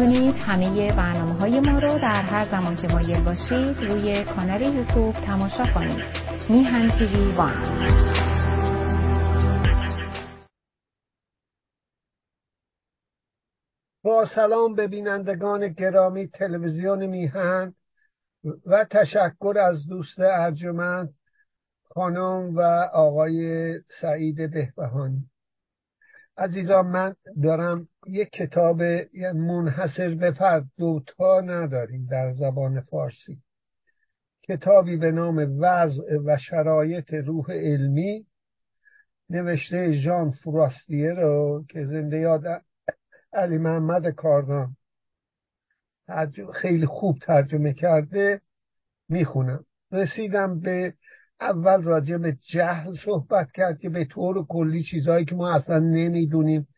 می‌تونید همه برنامه های ما رو در هر زمان که مایل باشید روی کانال یوتیوب تماشا کنید. میهن تیوی وان. با سلام به بینندگان گرامی تلویزیون میهن و تشکر از دوست ارجمند خانم و آقای سعید بهبهانی. عزیزان من دارم یک کتاب منحصر به فرد دوتا نداریم در زبان فارسی. کتابی به نام وضع و شرایط روح علمی نوشته ژان فراستیه رو که زنده یاد علی محمد کاردان خیلی خوب ترجمه کرده می‌خونم. رسیدم به اول راجع به جهل صحبت کرد که به طور کلی چیزهایی که ما اصلا نمی‌دونیم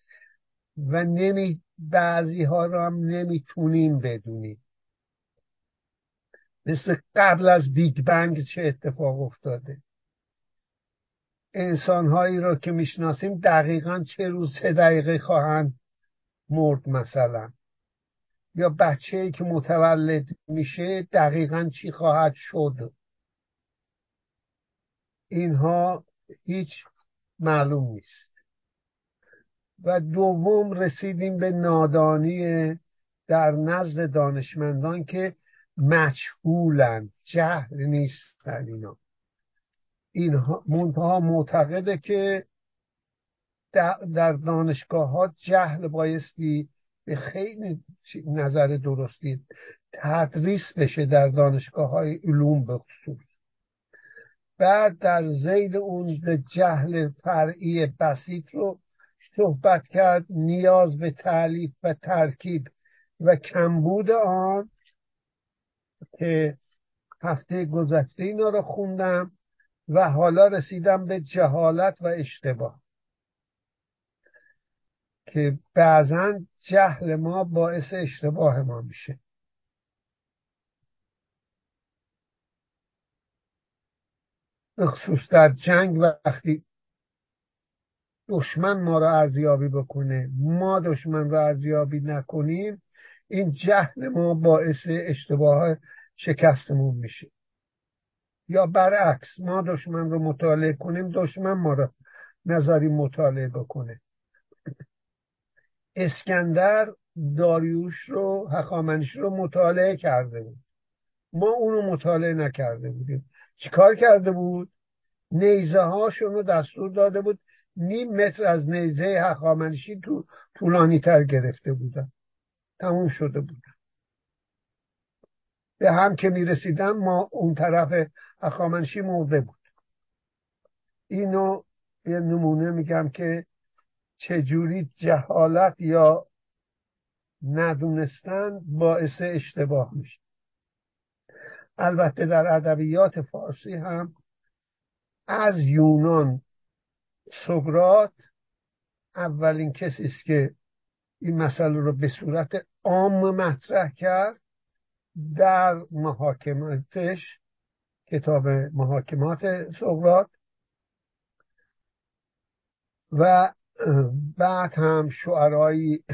و نمی بعضی ها رو هم نمی‌تونیم بدونیم. مثل قبل از بیگ بنگ چه اتفاق افتاده؟ انسانهایی را که می‌شناسیم دقیقا چه روز چه دقیقه خواهند مرد مثلا. یا بچه ای که متولد میشه دقیقا چی خواهد شد؟ اینها هیچ معلوم نیست. و دوم رسیدیم به نادانی در نزد دانشمندان که مجهولن جهل نیستن اینا. اینها منتها معتقده که در دانشگاه ها جهل بایستی به خیلی نظر درستی تدریس بشه در دانشگاه های علوم به خصوص. بعد در زید اون جهل فرعی بسیط رو صحبت کرد نیاز به تعلیف و ترکیب و کمبود آن که هفته گذشته اینا رو خوندم و حالا رسیدم به جهالت و اشتباه. که بعضا جهل ما باعث اشتباه ما میشه. خصوص در جنگ وقتی دشمن ما را ارزیابی بکنه. ما دشمن را ارزیابی نکنیم این جهل ما باعث اشتباه شکستمون میشه. یا برعکس ما دشمن رو مطالعه کنیم دشمن ما را نظری مطالعه بکنه. اسکندر داریوش رو هخامنشی رو مطالعه کرده بود. ما اونو مطالعه نکرده بودیم. چیکار کرده بود؟ نیزه هاشون رو دستور داده بود. نیم متر از نیزه هخامنشی تو طولانی تر گرفته بودن تموم شده بودن به هم که می‌رسیدن ما اون طرف هخامنشی مرده بود. اینو یه نمونه میگم که چجوری جهالت یا ندونستن باعث اشتباه میشه. البته در ادبیات فارسی هم از یونان سقرات اولین کسی است که این مسئله رو به صورت عام مطرح کرد در محاکماتش کتاب محاکمات سقرات و بعد هم شعرهایی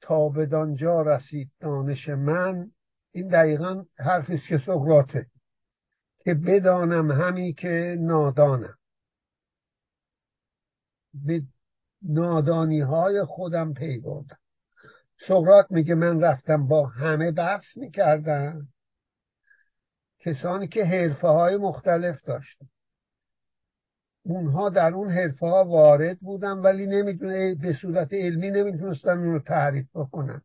تا بدانجا رسید دانش من. این دقیقا حرفی است که سقراته که بدانم همی که نادانم. به نادانی های خودم پی بردم. سقرات میگه من رفتم با همه بحث می‌کردم. کسانی که حرفه های مختلف داشتن. اونها در اون حرفه ها وارد بودن ولی نمی‌تونه به صورت علمی نمی‌تونستن اون رو تعریف بکنن.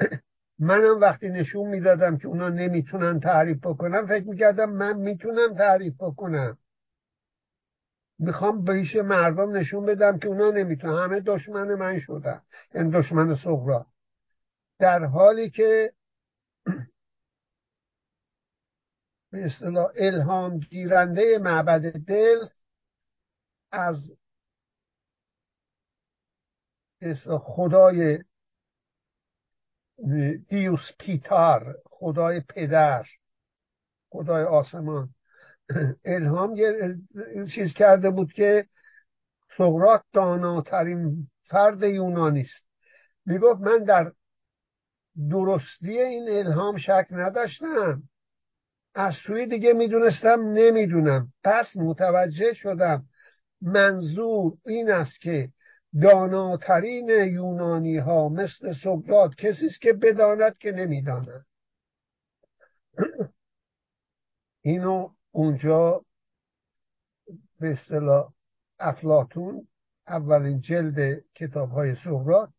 منم وقتی نشون می‌دادم که اونا نمی‌تونن تعریف بکنم فکر می‌کردم من می‌تونم تعریف بکنم. می‌خوام بهش مردم نشون بدم که اونا نمی‌تونن. همه دشمن من شدن. این یعنی دشمن صغرا. در حالی که به اصطلاح الهام گیرنده معبد دل از خدای دیوس پیتار خدای پدر خدای آسمان. الهام چیز کرده بود که سقرات داناترین فرد یونانی است. می‌گفت من در درستی این الهام شک نداشتم. از سوی دیگه می‌دونستم نمی‌دونم. پس متوجه شدم منظور این است که داناترین یونانی ها مثل سقراط کسی است که بداند که نمی‌داند. اینو اونجا به اصطلاح افلاتون اولین جلد کتاب های سقراط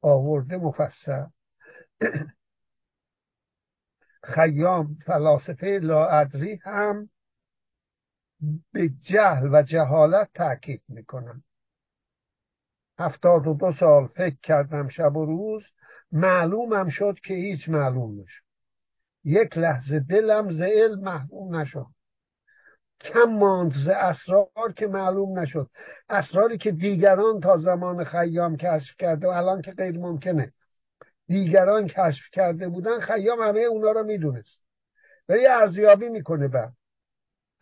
آورده مفصل. خیام فلاسفه لاعدری هم به جهل و جهالت تاکید می‌کنم. هفتاد و دو سال فکر کردم شب و روز معلومم شد که هیچ معلوم نشد. یک لحظه دلم ز علم محروم نشد. کم ماند ز اسرار که معلوم نشد. اسراری که دیگران تا زمان خیام کشف کرده و الان که غیر ممکنه. دیگران کشف کرده بودن خیام همه اونا رو می‌دونست. ولی ارزیابی می‌کنه بعد.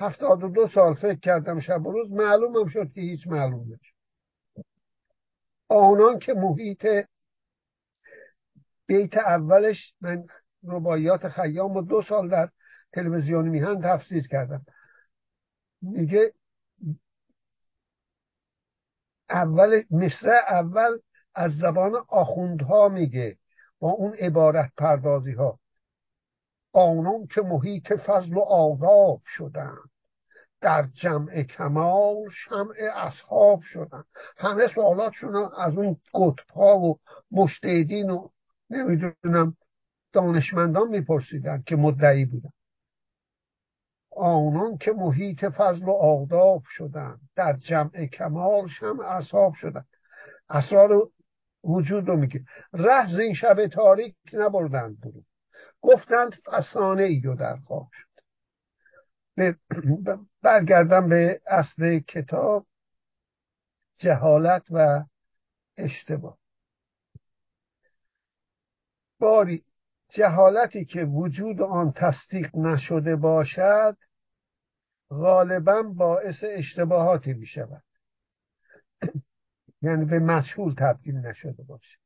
هفتاد و دو سال فکر کردم شب و روز معلومم شد که هیچ معلوم نشد. آنان که محیط بیت اولش من رباعیات خیام و دو سال در تلویزیون میهن تفسیر کردم. میگه اول مصر اول از زبان آخوندها میگه با اون عبارت پردازی ها آنان که محیط فضل و آداب شدند در جمع کمال شمع اصحاب شدن همه سوالاتشون از اون قطب ها و مشتهدین و نمی‌دونم دانشمندان میپرسیدن که مدعی بودن. آنان که محیط فضل و آداب شدن در جمع کمال شمع اصحاب شدن اسرار وجود رو میگه. رهز این شب تاریک نبردند برو. گفتند فسانه ای و در خواب شد برگردم به اصل کتاب جهالت و اشتباه. باری جهالتی که وجود آن تصدیق نشده باشد غالبا باعث اشتباهاتی می شود یعنی به مشهول تبدیل نشده باشه.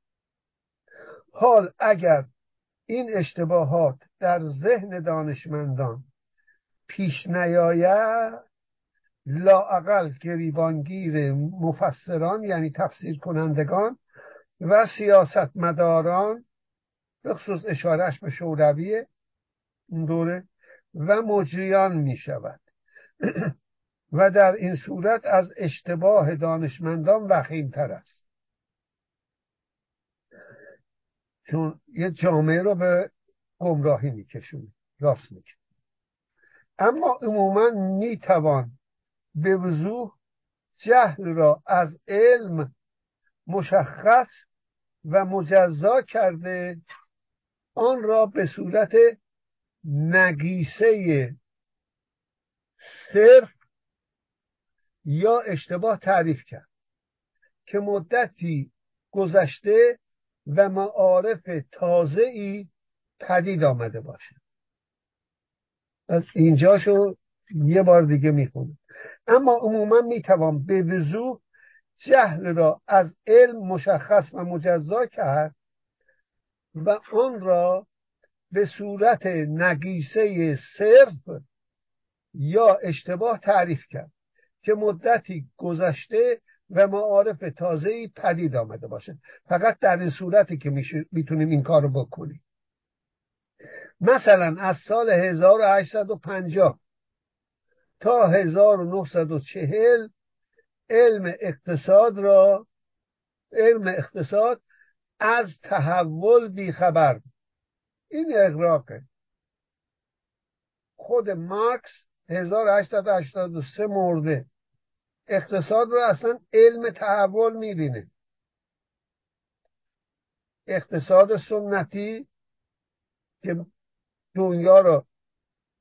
حال اگر این اشتباهات در ذهن دانشمندان پیش نیاید لاعقل گریبانگیر مفسران یعنی تفسیر کنندگان و سیاستمداران به خصوص اشارش به شوروی اون دوره و مجریان می شود و در این صورت از اشتباه دانشمندان وخیم تر است. چون یه جامعه رو به گمراهی میکشونه راست میگه. اما عموما می‌توان به وضوح جهل را از علم مشخص و مجزا کرده آن را به صورت نگیسه صرف یا اشتباه تعریف کرد که مدتی گذشته و معارف تازه ای پدید آمده باشه. از اینجاشو یه بار دیگه می‌خونم. اما عموما می‌توان به وضوح جهل را از علم مشخص و مجزا کرد و آن را به صورت نگیسه صرف یا اشتباه تعریف کرد که مدتی گذشته و معارف تازه‌ای پدید آمده باشه فقط در این صورتی که می‌تونیم این کار رو بکنیم. مثلا از سال 1850 تا 1940 علم اقتصاد را علم اقتصاد از تحول بیخبر. این اغراقه. خود مارکس 1883 مرده. اقتصاد رو اصلا علم تحول می‌بینه. اقتصاد سنتی که دنیا رو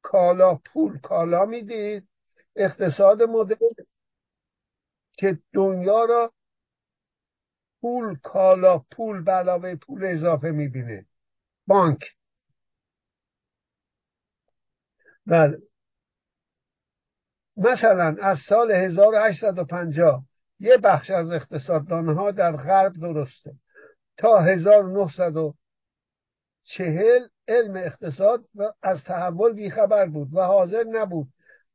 کالا پول کالا می‌دید اقتصاد مدرن که دنیا را پول کالا پول به علاوه پول اضافه می‌بینه. بانک. بله. مثلا از سال 1850 یه بخش از اقتصاددانها در غرب درسته. تا 1900 چهل علم اقتصاد از تحول بیخبر بود و حاضر نبود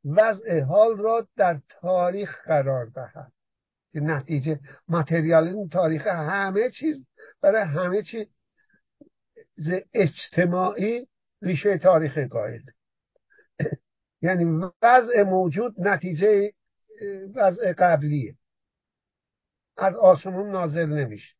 وضع حال را در تاریخ قرار دهد. نتیجه ماتریالیزم تاریخ همه چیز برای همه چیز اجتماعی ریشه تاریخ قائل. یعنی وضع موجود نتیجه وضع قبلیه. از آسمون نازل نمیشه.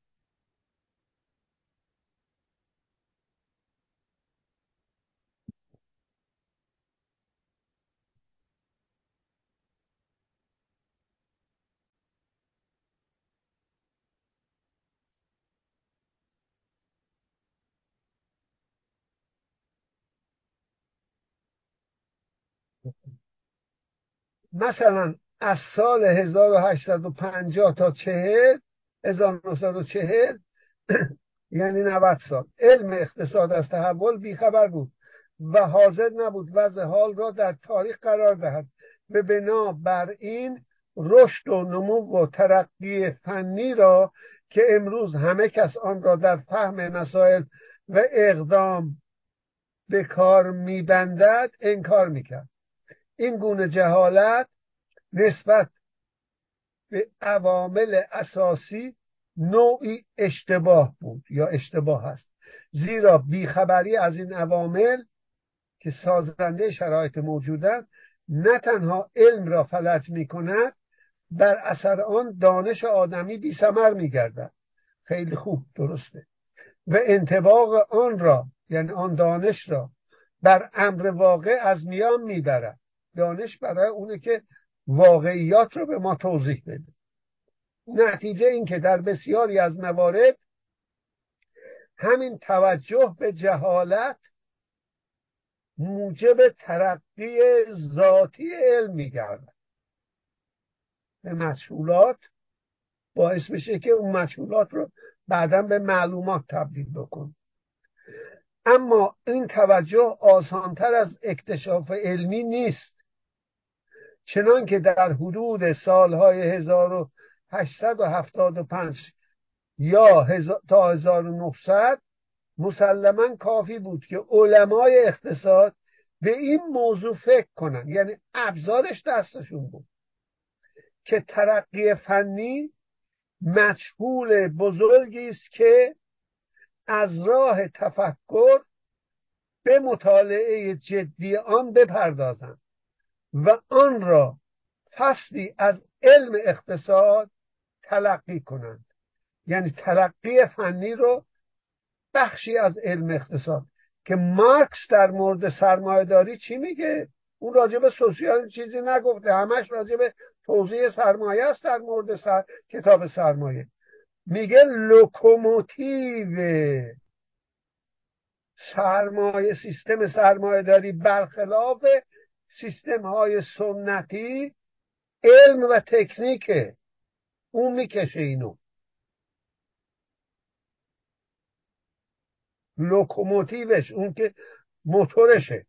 مثلا از سال 1850 تا 40 1940 یعنی 90 سال. علم اقتصاد از تحول بیخبر بود و حاضر نبود وضع حال را در تاریخ قرار دهد. و بنا بر این رشد و نمو و ترقی فنی را که امروز همه کس آن را در فهم مسائل و اقدام به کار میبندد انکار می‌کرد. این گونه جهالت نسبت به عوامل اساسی نوعی اشتباه بود یا اشتباه است زیرا بیخبری از این عوامل که سازنده شرایط موجودند نه تنها علم را فلج می کند بر اثر آن دانش آدمی بی سمر می گردد خیلی خوب درسته. و انتباق آن را یعنی آن دانش را بر امر واقع از میان می‌برد. دانش برای اونه که واقعیات رو به ما توضیح بده. نتیجه این که در بسیاری از موارد همین توجه به جهالت موجب ترقی ذاتی علم میگردد. به مشغولات باعث بشه که اون مشغولات رو بعدا به معلومات تبدیل بکن اما این توجه آسانتر از اکتشاف علمی نیست. چنان که در حدود سالهای 1875 یا تا 1900 مسلما کافی بود که علمای اقتصاد به این موضوع فکر کنن یعنی ابزارش دستشون بود. که ترقی فنی مشغول بزرگی است که از راه تفکر به مطالعه جدی آن بپردازند. و آن را فصلی از علم اقتصاد تلقی کنند. یعنی تلقی فنی رو بخشی از علم اقتصاد. که مارکس در مورد سرمایه چی میگه؟ اون راجع به سوسیال چیزی نگفته. همش راجع به توضیح سرمایه است در مورد سر... کتاب سرمایه. میگه لوکوموتیو سرمایه سیستم سرمایه داری برخلاف سیستم های سنتی علم و تکنیکه اون می‌کشه اینو. لوکوموتیوش اون که موتورشه.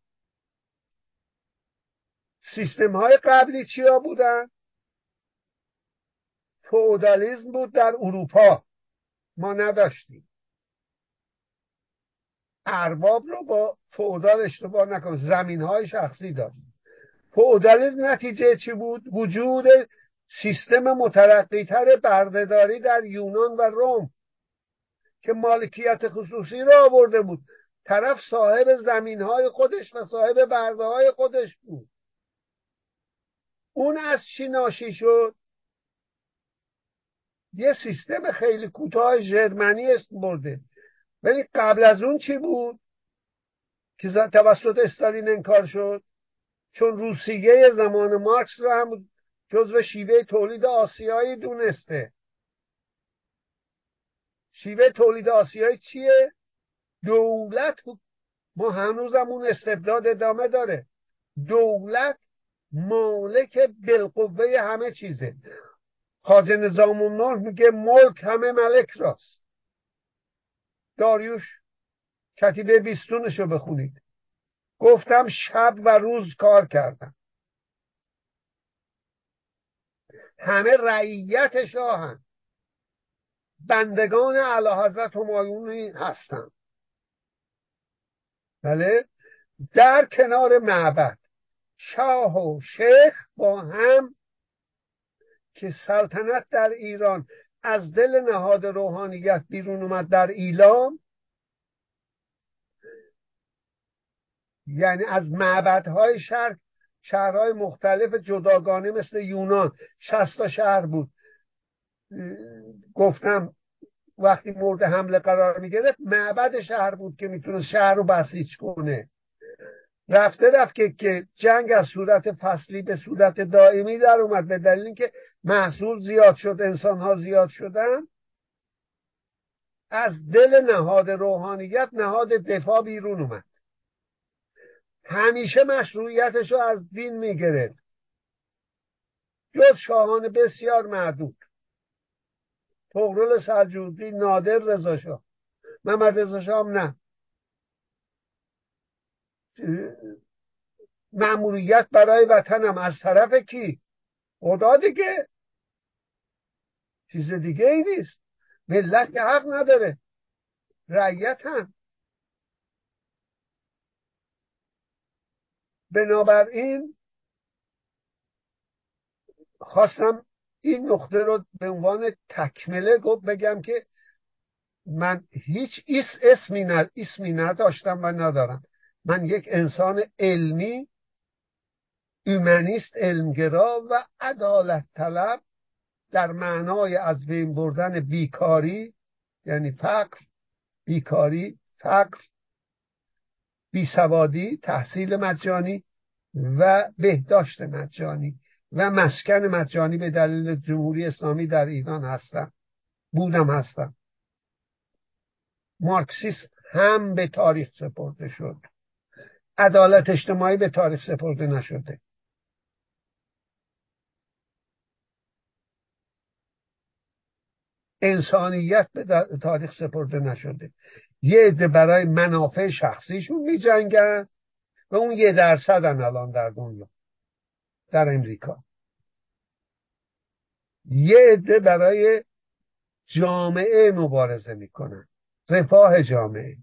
سیستم های قبلی چیا بودن؟ فودالیزم بود در اروپا. ما نداشتیم. ارباب رو با فودال اشتباه نکن زمین های شخصی داشت. فئودالیسم نتیجه چی بود؟ وجود سیستم مترقیتر بردهداری در یونان و روم که مالکیت خصوصی را آورده بود. طرف صاحب زمین های خودش و صاحب برده های خودش بود. اون از چی ناشی شد؟ یه سیستم خیلی کوتاه ژرمنی اسم برده. ولی قبل از اون چی بود؟ که توسط استالین انکار شد؟ چون روسیه زمان مارکس رو هم جزو شیوه تولید آسیایی دونسته. شیوه تولید آسیایی چیه؟ دولت ما هنوزم اون استبداد ادامه داره. دولت مالک بالقوه همه چیزه. خاج نظام الملک میگه ملک همه ملک راست. داریوش کتیبه بیستونشو بخونید. گفتم شب و روز کار کردم. همه رعیت شاهن. بندگان علا حضرت همایونی هستند بله؟ در کنار معبد. شاه و شیخ با هم که سلطنت در ایران از دل نهاد روحانیت بیرون اومد در ایلام یعنی از معبدهای شهر شهرهای مختلف جداگانه مثل یونان. شستا شهر بود. گفتم وقتی مورد حمله قرار می‌گرفت معبد شهر بود که می‌تونه شهر رو بسیج کنه. رفته رفت که, که جنگ از صورت فصلی به صورت دائمی در اومد. به دلیل اینکه محصول زیاد شد انسان ها زیاد شدن. از دل نهاد روحانیت نهاد دفاع بیرون اومد. همیشه مشروعیتش رو از دین می‌گرفت. جز شاهان بسیار معدود. تغرل سلجوقی نادر رضا شاه. محمد رضا شاه نه. معمولیت برای وطنم. از طرف کی؟ خدا دیگه. چیز دیگه ای نیست. ملت که حق نداره. رعیت هم بنابراین خواستم این نقطه رو به عنوان تکمله گفت بگم که من هیچ اسمی, اسمی نداشتم و ندارم. من یک انسان علمی اومنیست علمگرا و عدالت طلب در معنای از بین بردن بیکاری یعنی فقر بیکاری فقر بیسوادی تحصیل مجانی و بهداشت مجانی و مسکن مجانی به دلیل جمهوری اسلامی در ایران هستم بودم هستم. مارکسیسم هم به تاریخ سپرده شد. عدالت اجتماعی به تاریخ سپرده نشده. انسانیت به تاریخ سپرده نشده. یه عده برای منافع شخصیشون میجنگن و اون یه درصدن الان در دنیا در امریکا. یه عده برای جامعه مبارزه می‌کنن رفاه جامعه.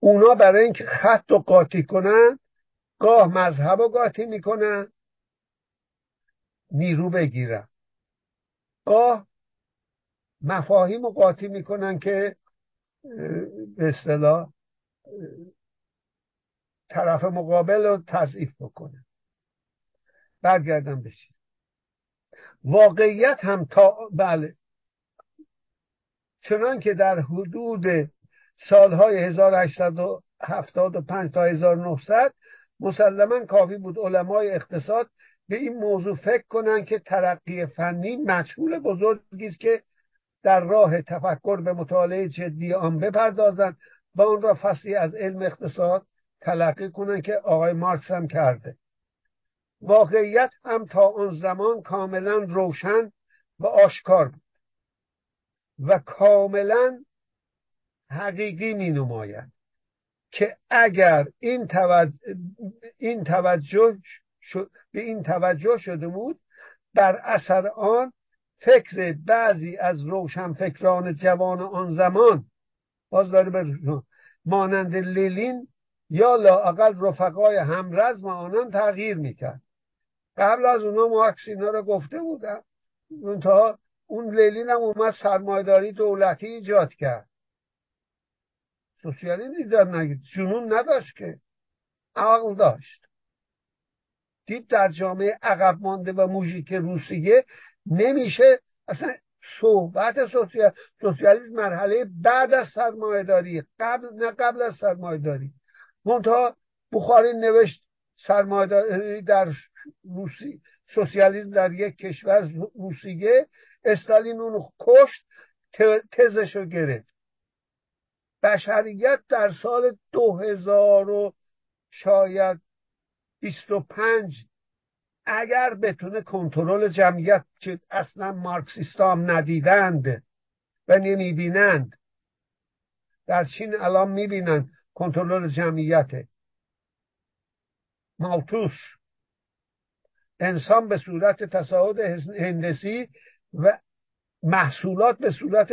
اونا برای اینکه خط و قاطی کنن گاه مذهب و قاطی می‌کنن نیرو بگیرن. گاه مفاهیم و قاطی می‌کنن که به اصطلاح طرف مقابل رو تضعیف بکنه برگردم بشید واقعیت هم تا بله. چنان که در حدود سالهای 1875 تا 1900 مسلما کافی بود علمای اقتصاد به این موضوع فکر کنند که ترقی فنی مشغول بزرگی است که در راه تفکر به مطالعه جدی آن بپردازند و آن را فصلی از علم اقتصاد تلقی کنند که آقای مارکس هم کرده. واقعیت هم تا آن زمان کاملا روشن و آشکار بود و کاملا حقیقی می نماید که اگر این توجه, این توجه به این توجه شده بود بر اثر آن فکر بعضی از روشنفکران جوان آن زمان باز داره مانند لیلین یا لااقل رفقای همرزم آنان تغییر می‌کرد. قبل از اونا مارکس اینا رو گفته بودم تا اون لیلین هم اومد سرمایداری دولتی ایجاد کرد. سوسیالیسم ایجاد نگید جنون نداشت که. عقل داشت. دید در جامعه عقب مانده و موژیک روسیه نمیشه اصلا صحبت سوسیالیسم مرحله بعد از سرمایه داری قبل نه قبل از سرمایه داری منتها بخاری نوشت سرمایه در روسی سوسیالیسم در یک کشور روسیه استالین اونو کشت تزشو گرفت. بشریت در سال دو هزار و شاید بیست و پنج اگر بتونه کنترل جمعیت که اصلا مارکسیستام ندیدند و نمی‌بینند در چین الان می‌بینند کنترل جمعیت مالتوس. انسان به صورت تصاعد هندسی و محصولات به صورت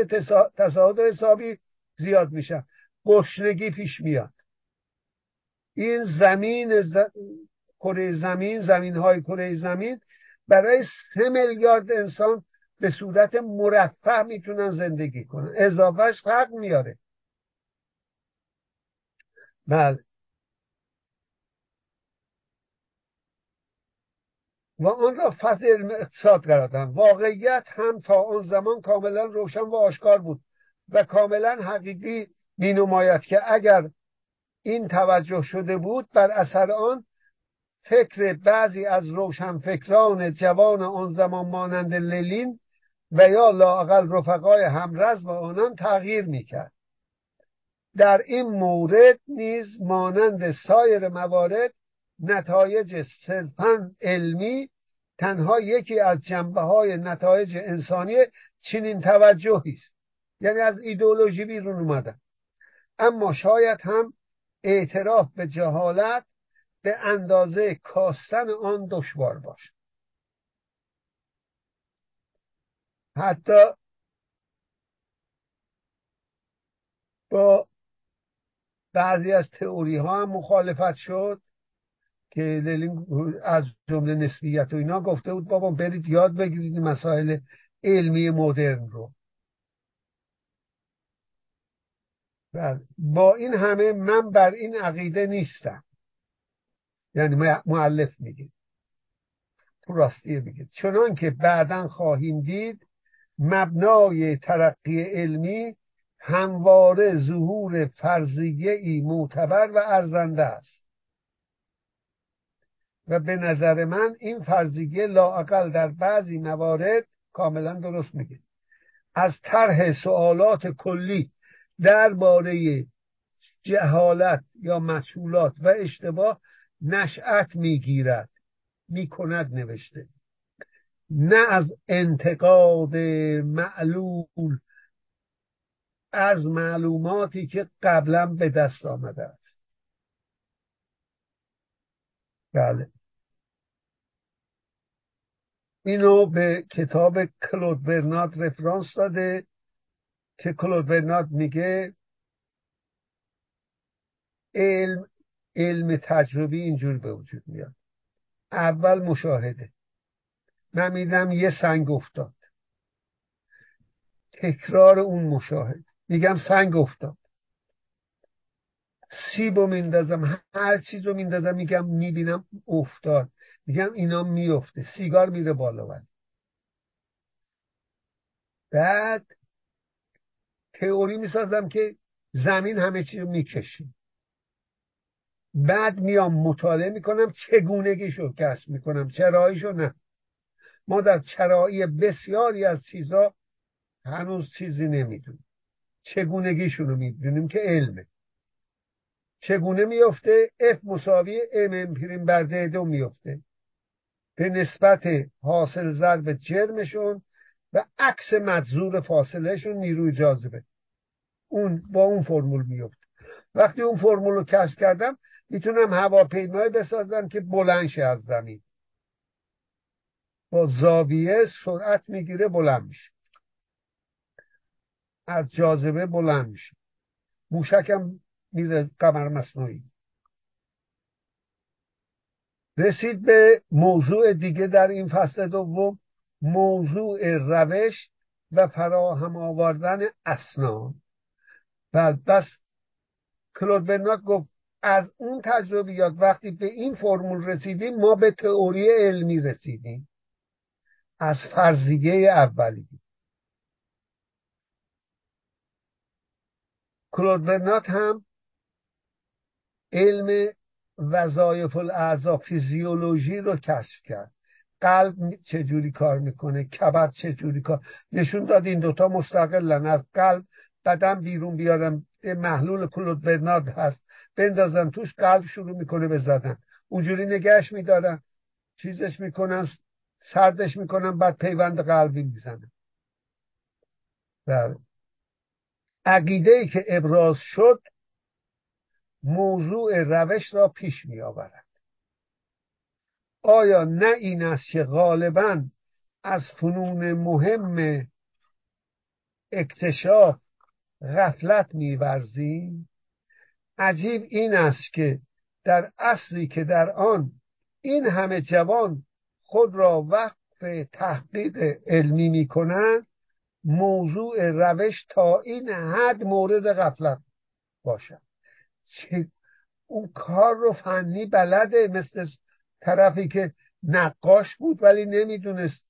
تصاعد حسابی زیاد میشن. گشنگی پیش میاد. این زمین کره زمین زمین های کره زمین. برای سه میلیارد انسان به صورت مرفه می‌تونن زندگی کنن. اضافهش فرق میاره بله. و آن را فضل علم اقتصاد قرار واقعیت هم تا آن زمان کاملا روشن و آشکار بود و کاملا حقیقی می نماید که اگر این توجه شده بود بر اثر آن فکر بعضی از روشنفکران جوان آن زمان مانند للین و یا لاقل رفقای همرز و آنان تغییر می‌کرد. در این مورد نیز مانند سایر موارد نتایج صرفا علمی تنها یکی از جنبه های نتایج انسانی چنین توجهی است. یعنی از ایدئولوژی بیرون اومدن. اما شاید هم اعتراف به جهالت به اندازه کاستن آن دشوار باشد حتی با بعضی از تئوری ها هم مخالفت شد که للین از جمله نسبیت و اینا گفته بود بابا برید یاد بگیرید مسائل علمی مدرن رو. بله. با این همه من بر این عقیده نیستم. یعنی معلف میگه تو راستی میگه چنان که بعدا خواهیم دید مبنای ترقی علمی همواره ظهور فرضیه ای معتبر و ارزنده است. و به نظر من این فرضیه لااقل در بعضی موارد کاملا درست میگه. از طرح سوالات کلی درباره جهالت یا مشهولات و اشتباه نشأت می‌گیرد می‌کند نوشته. نه از انتقاد معلول از معلوماتی که قبلا به دست آمده است. بله. اینو به کتاب کلود برنارد رفرانس داده که کلود برنارد میگه علم علم تجربی اینجور به وجود میاد. اول مشاهده. من میدم یه سنگ افتاد. تکرار اون مشاهده. میگم سنگ افتاد. سیب رو میندازم. هر چیز رو میندازم. میگم می‌بینم افتاد. میگم اینا میفته سیگار میره بالا بند. بعد تئوری می‌سازم که زمین همه چیز رو می‌کشیم. بعد میام مطالعه می‌کنم چگونگیشو کشف می‌کنم چراییشو نه. ما در چرایی بسیاری از چیزا هنوز چیزی نمی‌دونیم. چگونگیشون رو می‌دونیم که علمه. چگونه میفته F مساوی M امپریم بر دو میفته به نسبت حاصل ضرب جرمشون و عکس مجذور فاصلهشون نیروی جاذبه. اون با اون فرمول میفته وقتی اون فرمول رو کشف کردم می‌تونم هواپیمایی بسازم که بلند از زمین. با زاویه سرعت می‌گیره بلند میشه. از جاذبه بلند میشه. موشکم میره قمر مصنوعی. رسید به موضوع دیگه در این فصل دوم موضوع روش و فراهم آوردن اسنان و بس کلود برنات گفت از اون تجربیات وقتی به این فرمول رسیدیم ما به تئوری علمی رسیدیم. از فرضیه اولی. کلود برنات هم علم وظایف الاعضا فیزیولوژی رو کشف کرد. قلب چجوری کار می‌کنه؟ کبد چجوری کار؟ نشون داد این دوتا مستقلن. از قلب بدن بیرون بیارم. محلول کلود برنارد هست. بندازن توش قلب شروع می‌کنه به زدن. اونجوری نگهش میدارن چیزش می‌کنن سردش می‌کنن بعد پیوند قلبی می‌زنن بله. عقیده ای که ابراز شد موضوع روش را پیش می آورد آیا نه این است که غالبا از فنون مهم اکتشاف غفلت میورزیم عجیب این است که در اصلی که در آن این همه جوان خود را وقف تحقیق علمی می‌کنند موضوع روش تا این حد مورد غفلت باشد. چه اون کار رو فنی بلده مثل طرفی که نقاش بود ولی نمی‌دونست.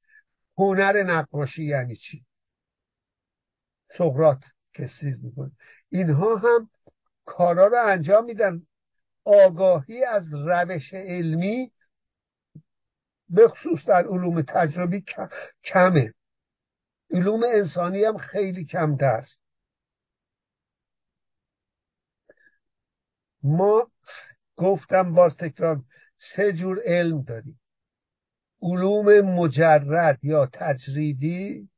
هنر نقاشی یعنی چی؟ سقرات کسیز می‌کنه. اینها هم کارا رو انجام میدن. آگاهی از روش علمی به خصوص در علوم تجربی کمه. علوم انسانی هم خیلی کمتر ما گفتم باز تکرار سه جور علم داریم. علوم مجرد یا تجریدی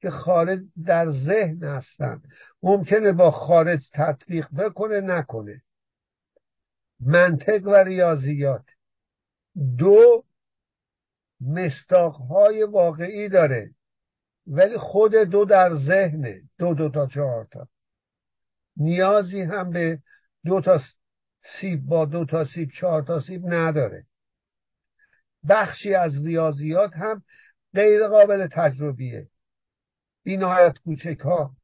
که خارج در ذهن هستن. ممکنه با خارج تطبیق بکنه نکنه. منطق و ریاضیات. دو مستاقهای واقعی داره. ولی خود دو در ذهنه. دو دو تا چهار تا. نیازی هم به دو تا سیب با دو تا سیب چهار تا سیب نداره. بخشی از ریاضیات هم غیر قابل تجربیه. بی نهایت کوچک ها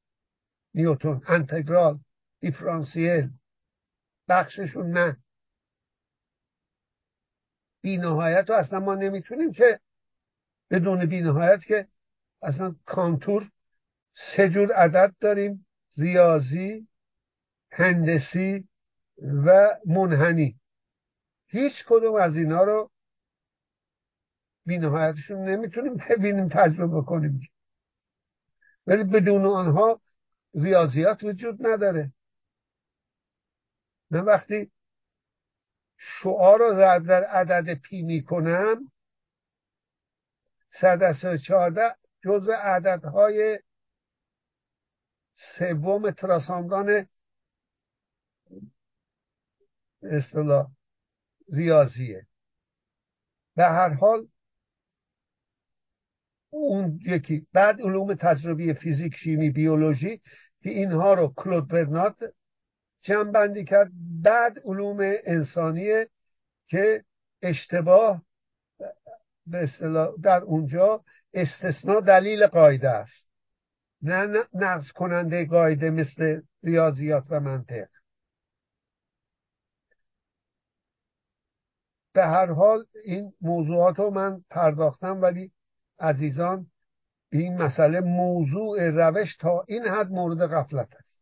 نیوتون انتگرال دیفرانسیل بخششون نه. بی نهایت رو اصلا ما نمی‌تونیم که بدون بی نهایت که اصلا کانتور سه جور عدد داریم ریاضی هندسی و منحنی. هیچ کدوم از اینا رو بینهایتشون نمی‌تونیم ببینیم تجربه کنیم. ولی بدون آنها ریاضیات وجود نداره. من وقتی شعار رو در عدد پی می‌کنم صد از چهارده جزء عددهای سوم تراساندان اصطلاح ریاضیه. به هر حال اون یکی بعد علوم تجربی فیزیک شیمی بیولوژی که اینها رو کلود برنات جمع بندی کرد. بعد علوم انسانیه که اشتباه به در اونجا استثناء دلیل قاعده است. نه نقض کننده قاعده مثل ریاضیات و منطق. به هر حال این موضوعات رو من پرداختم ولی عزیزان این مسئله موضوع روش تا این حد مورد غفلت است.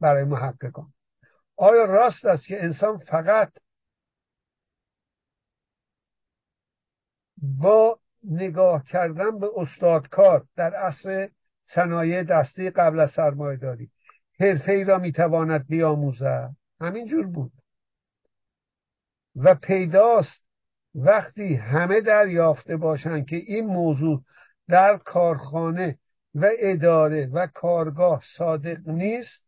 برای محققان آیا راست است که انسان فقط با نگاه کردن به استادکار در عصر صنایع دستی قبل از سرمایه داری حرفه ای را می‌تواند بیاموزد؟ همینجور بود. و پیداست وقتی همه دریافته باشند که این موضوع در کارخانه و اداره و کارگاه صادق نیست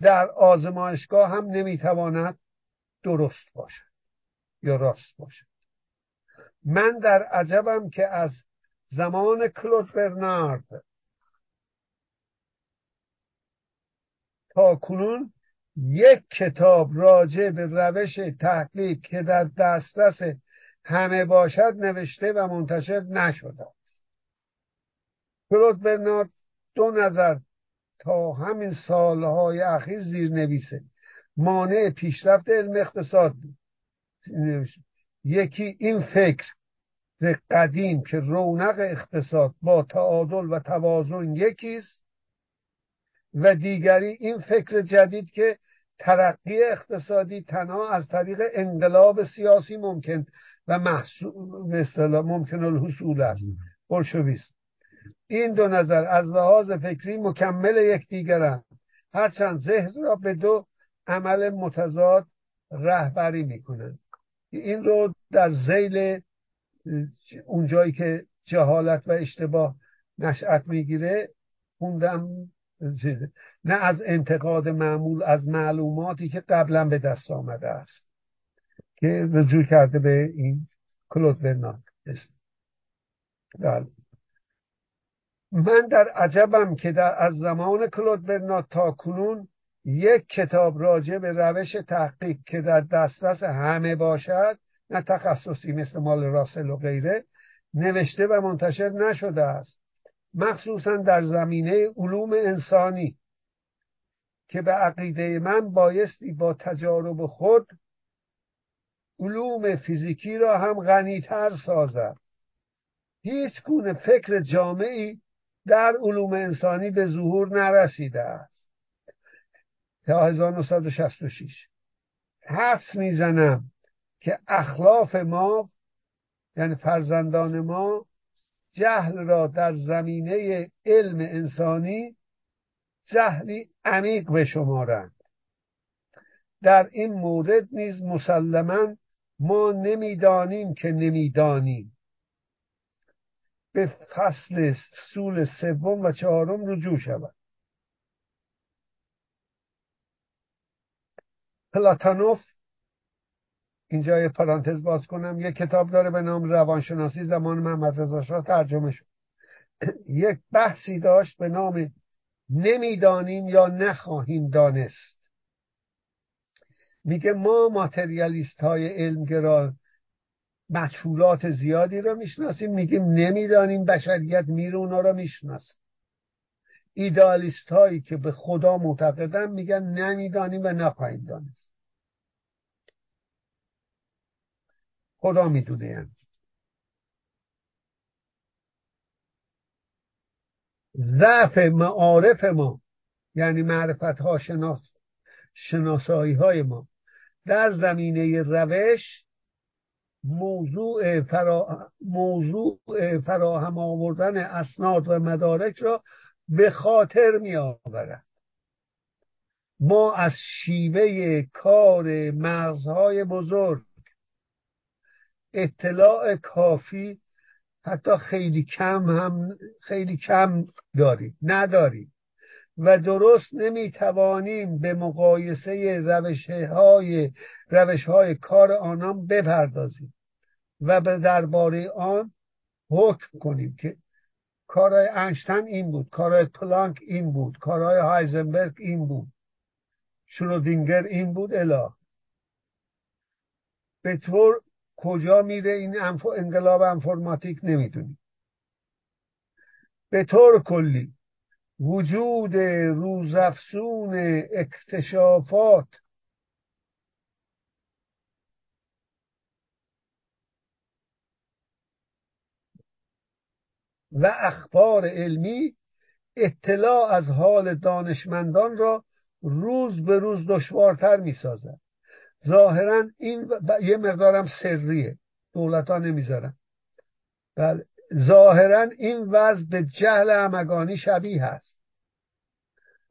در آزمایشگاه هم نمی‌تواند درست باشد یا راست باشد. من در عجبم که از زمان کلود برنارد تا کنون یک کتاب راجع به روش تحقیق که در دسترس همه باشد نوشته و منتشر نشده. کلود برنارد دو نظر تا همین سالهای اخیر زیر نویسه مانع پیشرفت علم اقتصاد یکی این فکر قدیم که رونق اقتصاد با تعادل و توازن یکیست و دیگری این فکر جدید که ترقی اقتصادی تنها از طریق انقلاب سیاسی ممکن و محصول ممکن الحصول است. بلشویست این دو نظر از لحاظ فکری مکمل یکدیگرند. هرچند ذهن را به دو عمل متضاد رهبری می‌کنند. این رو در زیل اونجایی که جهالت و اشتباه نشأت می‌گیره خوندم نه از انتقاد معمول از معلوماتی که قبلا به دست آمده است. که رجوع کرده به این کلود برنارد بله. من در عجبم که در از زمان کلود برنارد تا کنون یک کتاب راجع به روش تحقیق که در دسترس همه باشد نه تخصصی مثل مال راسل و غیره نوشته و منتشر نشده است. مخصوصا در زمینه علوم انسانی که به عقیده من بایستی با تجارب خود علوم فیزیکی را هم غنیتر سازد. هیچ گونه فکر جامعی در علوم انسانی به ظهور نرسیده است. تا 1966 حدس می‌زنم که اخلاف ما یعنی فرزندان ما جهل را در زمینه علم انسانی جهلی عمیق بشمارند در این مورد نیز مسلما ما نمی‌دانیم که نمی‌دانیم. به فصل فصول سوم و چهارم رجوع شود. پلاتانوف اینجا یه پرانتز باز کنم یه کتاب داره به نام روانشناسی زمان محمد رضا شاه ترجمه شد. یک بحثی داشت به نام نمی‌دانیم یا نخواهیم دانست. میگه ما ماتریالیست های علمگرا مجهولات زیادی رو می‌شناسیم میگیم نمی‌دانیم بشریت میره اونا رو می‌شناسیم ایدالیست هایی که به خدا معتقدن میگن نمی‌دانیم و نخواهیم دانست. خدا می‌دونه یعنی. ضعف معارف ما یعنی معرفت ها شناس شناسایی های ما. در زمینه روش موضوع, فرا... موضوع فراهم آوردن اسناد و مدارک را به خاطر می آورد ما از شیوه کار مغزهای بزرگ اطلاع کافی حتی خیلی کم هم خیلی کم داریم نداریم. و درست نمی‌توانیم به مقایسه روش های, روش های کار آنان بپردازیم و به درباره آن حکم کنیم که کارهای انشتن این بود کارهای پلانک این بود کارهای هایزنبرگ این بود شرودینگر این بود الا به طور کجا میره این انقلاب انفرماتیک نمی‌دونیم. به طور کلی وجود روزافزون اکتشافات. و اخبار علمی اطلاع از حال دانشمندان را روز به روز دشوارتر می سازد ظاهرا این یه مقدارم سریه. دولت ها نمی‌ذارن. بله. ظاهرا این وضع به جهل همگانی شبیه هست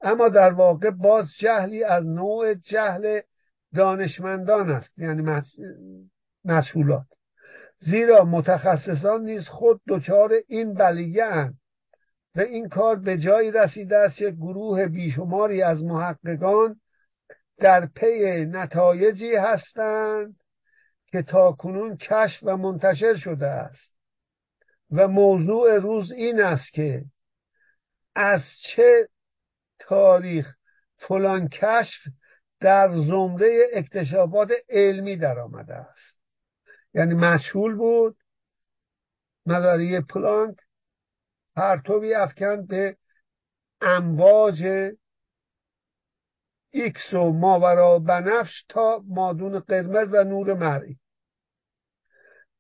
اما در واقع باز جهلی از نوع جهل دانشمندان است یعنی مسئولات. زیرا متخصصان نیز خود دچار این بلیه اند. و این کار به جایی رسیده است که گروه بیشماری از محققان در پی نتایجی هستند که تاکنون کشف و منتشر شده است. و موضوع روز این است که از چه تاریخ فلان کشف در زمره اکتشافات علمی در آمده است. یعنی مجهول بود نظریه پلانک پرتوی افکند به امواج ایکس و ماورا بنفش تا مادون قرمز و نور مرئی.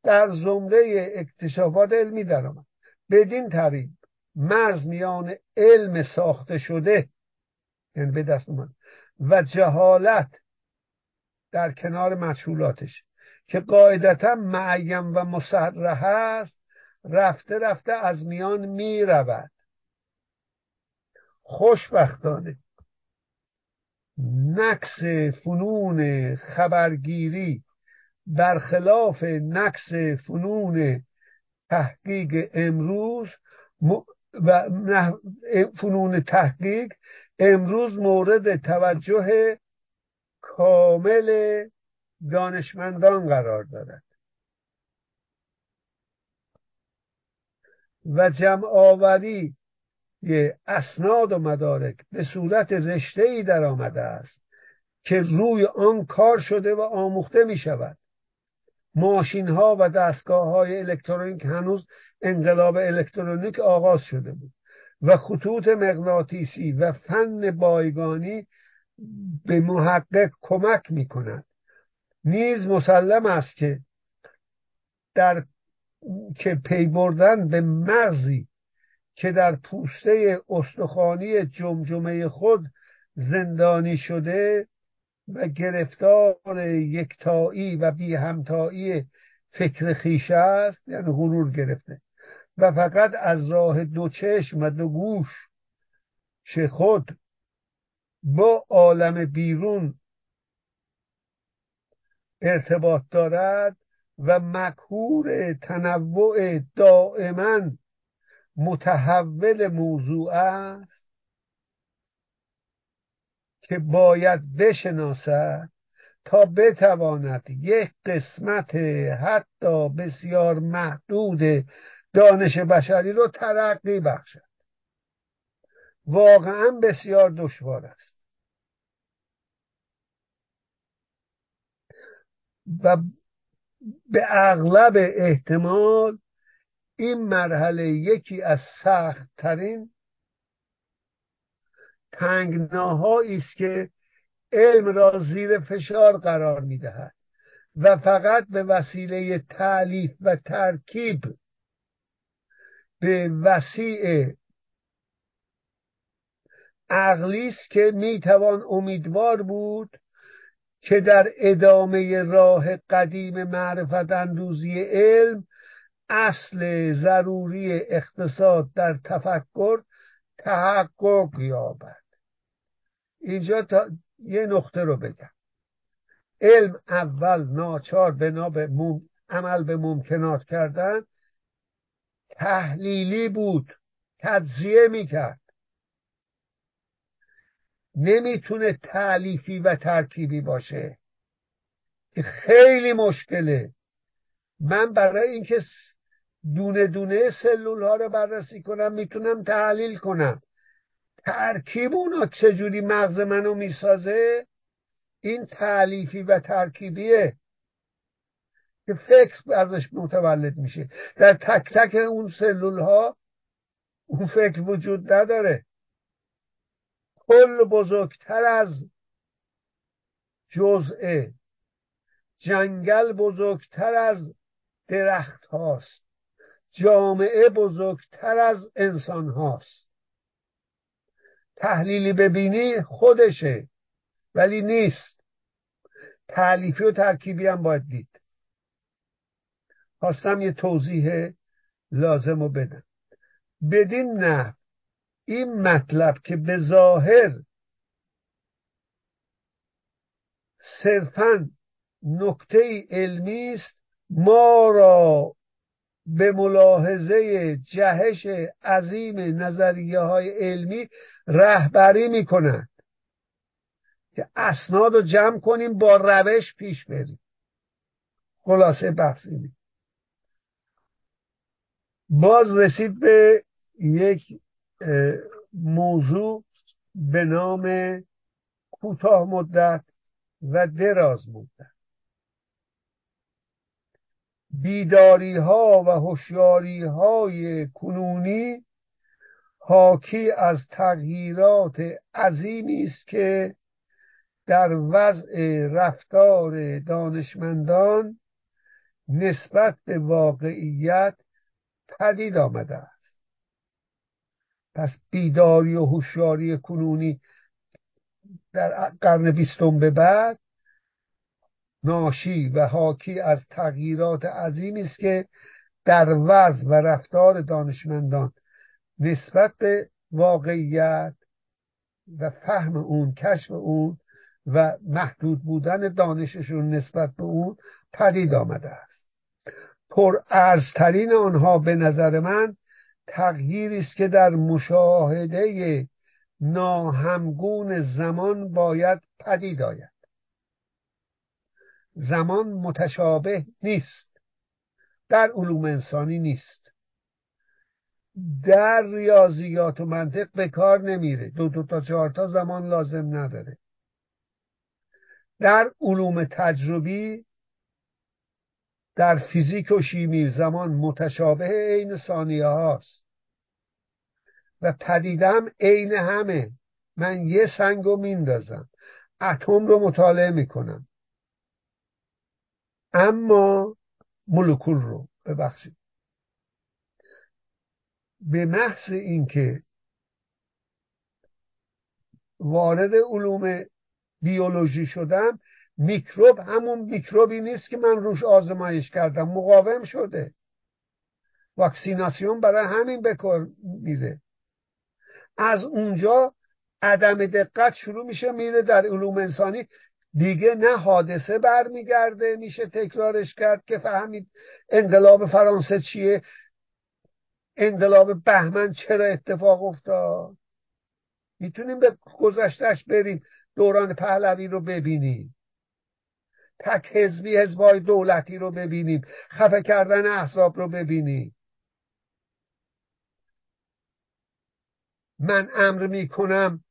در زمره اکتشافات علمی درآمد. بدین طریق مرز میان علم ساخته شده یعنی به دست اومد و جهالت در کنار مشهولاتش که قاعدتا معیم و مسرح است رفته رفته از میان می رود خوشبختانه نقص فنون خبرگیری برخلاف نقص فنون تحقیق امروز و فنون تحقیق امروز مورد توجه کامل دانشمندان قرار دارد. و جمع آوری اسناد و مدارک به صورت رشته ای در آمده است که روی آن کار شده و آموخته می شود ماشین ها و دستگاه های الکترونیک هنوز انقلاب الکترونیک آغاز شده بود و خطوط مغناطیسی و فن بایگانی به محقق کمک می کند نیز مسلم است که در که پی بردن به مغزی که در پوسته استخوانی جمجمه خود زندانی شده و گرفتار یکتایی و بی همتایی فکر خیشه است یعنی غرور گرفته. و فقط از راه دو چشم و دو گوش چه خود با عالم بیرون ارتباط دارد و مکهور تنوع دائما متحول موضوع است. که باید بشناسد تا بتواند یک قسمت حتی بسیار محدود دانش بشری رو ترقی بخشد. واقعا بسیار دشوار است. و به اغلب احتمال این مرحله یکی از سخت ترین تنگناهایی است که علم را زیر فشار قرار می‌دهد و فقط به وسیله تعلیف و ترکیب به وسیع عقلی است که می‌توان امیدوار بود که در ادامه راه قدیم معرفت اندوزی علم اصل ضروری اقتصاد در تفکر تحقق یابد. اینجا تا یه نقطه رو بگم. علم اول ناچار بنا به عمل به ممکنات کردن. تحلیلی بود. تجزیه می‌کرد. نمی‌تونه تعلیفی و ترکیبی باشه. خیلی مشکله. من برای اینکه دونه دونه سلول ها رو بررسی کنم می‌تونم تحلیل کنم. ترکیب اونا چجوری مغز منو می‌سازه؟ این تعلیفی و ترکیبیه که فکر ازش متولد میشه. در تک تک اون سلول ها اون فکر وجود نداره. کل بزرگتر از جزء. جنگل بزرگتر از درخت هاست جامعه بزرگتر از انسان هاست تحلیلی ببینی خودشه. ولی نیست. تعلیفی و ترکیبی هم باید دید. خواستم یه توضیح لازم رو بدم. بدین نه این مطلب که به ظاهر صرفا نکته علمی است ما را به ملاحظه جهش عظیم نظریه های علمی رهبری می کند که اسناد رو جمع کنیم با روش پیش بریم. خلاصه بحث باز رسید به یک موضوع به نام کوتاه مدت و دراز مدت. بیداری ها و هوشیاری های کنونی حاکی از تغییرات عظیمی است که در وضع رفتار دانشمندان نسبت به واقعیت پدید آمده است. پس بیداری و هوشیاری کنونی در قرن بیستم به بعد ناشی و حاکی از تغییرات عظیمی است که در وضع و رفتار دانشمندان نسبت به واقعیت و فهم اون کشف اون و محدود بودن دانششون نسبت به اون پدید آمده است. پر ارزترین آنها به نظر من تغییری است که در مشاهده ناهمگون زمان باید پدید آید. زمان متشابه نیست. در علوم انسانی نیست. در ریاضیات و منطق به کار نمیره. دو دو تا چهار تا زمان لازم نداره. در علوم تجربی در فیزیک و شیمی زمان متشابه عین ثانیه هاست. و پدیدم عین همه. من یه سنگ رو میندازم. اتم رو مطالعه می‌کنم. اما مولکول رو. ببخشید. به محض اینکه وارد علوم بیولوژی شدم میکروب همون میکروبی نیست که من روش آزمایش کردم مقاوم شده. واکسیناسیون برای همین بکار میره. از اونجا عدم دقت شروع میشه میره در علوم انسانی. دیگه نه حادثه برمیگرده میشه تکرارش کرد که فهمید انقلاب فرانسه چیه. انقلاب بهمن چرا اتفاق افتاد؟ می‌تونیم به گذشتش بریم دوران پهلوی رو ببینیم. تک حزبی حزبای دولتی رو ببینیم. خفه کردن احزاب رو ببینیم. من امر می‌کنم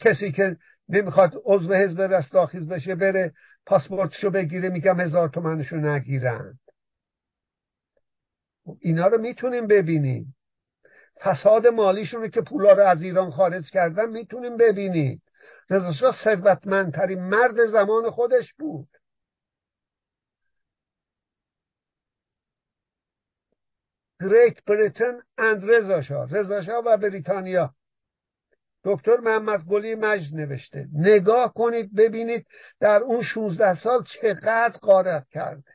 کسی که نمی‌خواد عضو حزب رستاخیز بشه بره پاسپورتشو بگیره میگم هزار تومنشو نگیرن. اینا رو می‌تونیم ببینیم. فساد مالیشون که پولا رو از ایران خارج کردن می‌تونیم ببینیم. رضا ثروتمندترین مرد زمان خودش بود. گریت بریتن اند رضا رضا و بریتانیا. دکتر محمد گلی مجد نوشته. نگاه کنید ببینید در اون 16 سال چقدر قارت کرده.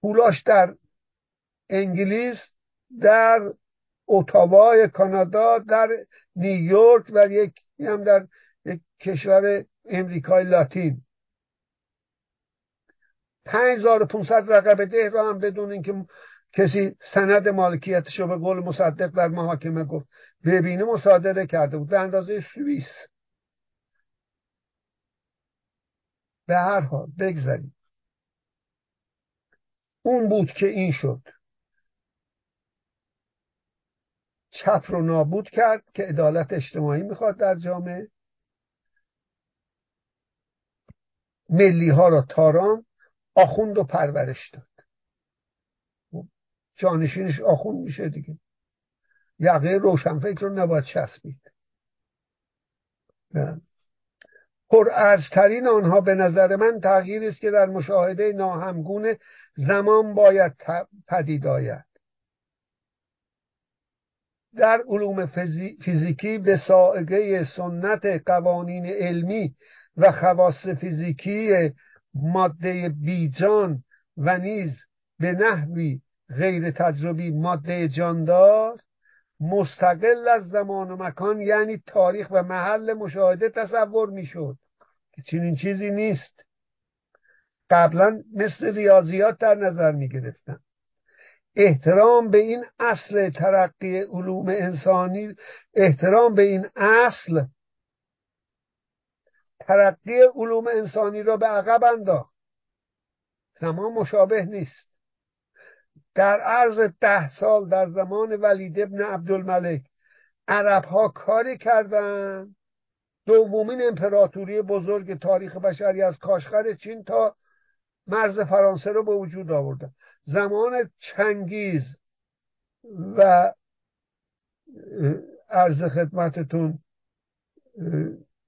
پولاش در انگلیس در اتاوای کانادا در نیویورک و یکی هم در یک کشور امریکای لاتین. 5500 رقبه ده را هم بدون اینکه کسی سند مالکیتش رو به قول مصدق در محاکمه گفت. ببینه مصادره کرده بود. به اندازه سوئیس. به هر حال بگذاریم. اون بود که این شد. چپ رو نابود کرد که عدالت اجتماعی می‌خواد در جامعه. ملی ها را تاران آخوند و پرورش داد. جانشینش آخوند میشه دیگه. یقه روشنفکر رو نباید چسبید. پرارزترین آنها به نظر من تغییری است که در مشاهده ناهمگون زمان باید پدید آید. در علوم فیزیکی به سائقه سنت قوانین علمی و خواص فیزیکی ماده بیجان و نیز به نحوی غیر تجربی ماده جاندار مستقل از زمان و مکان یعنی تاریخ و محل مشاهده تصور می‌شد که چنین چیزی نیست. قبلا مثل ریاضیات در نظر می گرفتن احترام به این اصل ترقی علوم انسانی احترام به این اصل ترقی علوم انسانی را به عقب انداخت. زمان مشابه نیست. در عرض ده سال در زمان ولید ابن عبدالملک عرب ها کاری کردند. دومین امپراتوری بزرگ تاریخ بشری از کاشغر چین تا مرز فرانسه رو به وجود آوردن زمان چنگیز و عرض خدمتتون